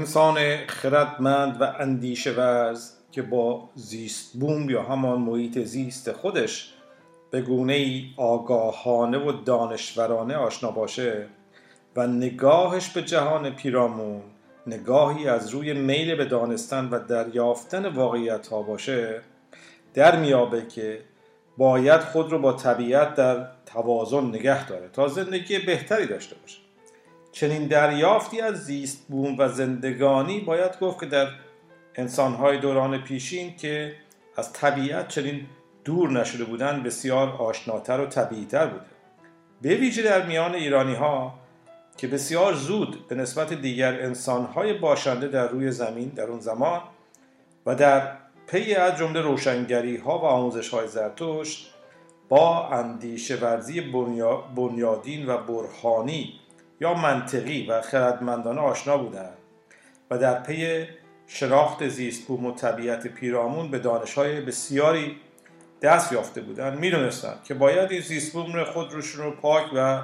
انسان خردمند و اندیشه ورز که با زیست بوم یا همان محیط زیست خودش به گونه ای آگاهانه و دانشورانه آشنا باشه و نگاهش به جهان پیرامون نگاهی از روی میل به دانستن و دریافتن واقعیت ها باشه در میابه که باید خود رو با طبیعت در توازن نگه داره تا زندگی بهتری داشته باشه. چنین دریافتی از زیست بوم و زندگانی باید گفت که در انسانهای دوران پیشین که از طبیعت چنین دور نشده بودن بسیار آشناتر و طبیعیتر بوده. به ویژه در میان ایرانی ها که بسیار زود به نسبت دیگر انسانهای باشنده در روی زمین در اون زمان و در پی از جمله روشنگری ها و آموزش های زرتشت با اندیشه ورزی بنیادین و برهانی یا منطقی و خردمندانه آشنا بودند و در پی شناخت زیست بوم و طبیعت پیرامون به دانش های بسیاری دست یافته بودند. می‌دونستند که باید این زیست بوم خود روشون رو پاک و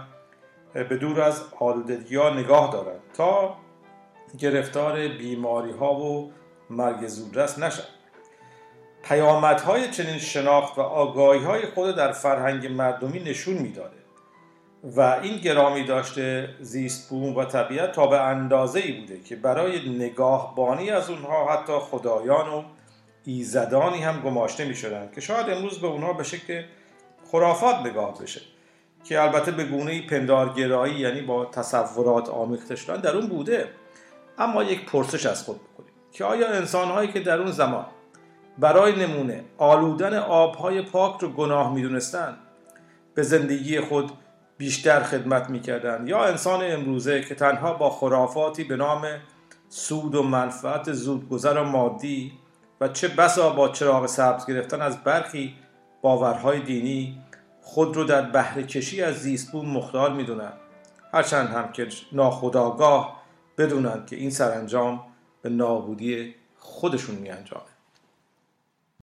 به دور از آلودگی ها نگاه دارند تا گرفتار بیماری ها و مرگ زودرس نشد پیامدهای چنین شناخت و آگاهی های خود در فرهنگ مردمی نشون می‌داده. و این گرامی داشته زیست بوم و طبیعت تا به اندازه ای بوده که برای نگاهبانی از اونها حتی خدایان و ایزدانی هم گماشته می شدن که شاید امروز به اونها به شکل خرافات نگاه بشه که البته به گونه پندارگرایی یعنی با تصورات آمیخته شدن در اون بوده. اما یک پرسش از خود بکنیم که آیا انسانهایی که در اون زمان برای نمونه آلودن آبهای پاک رو گناه می‌دونستند به زندگی خود بیشتر خدمت می‌کردند. یا انسان امروزه که تنها با خرافاتی به نام سود و منفعت زودگذر و مادی و چه بسا با چراغ سبز گرفتن از برخی باورهای دینی خود رو در بهره کشی از زیستبون مختار می‌دونند هرچند هم که ناخداگاه بدونند که این سرانجام به نابودی خودشون می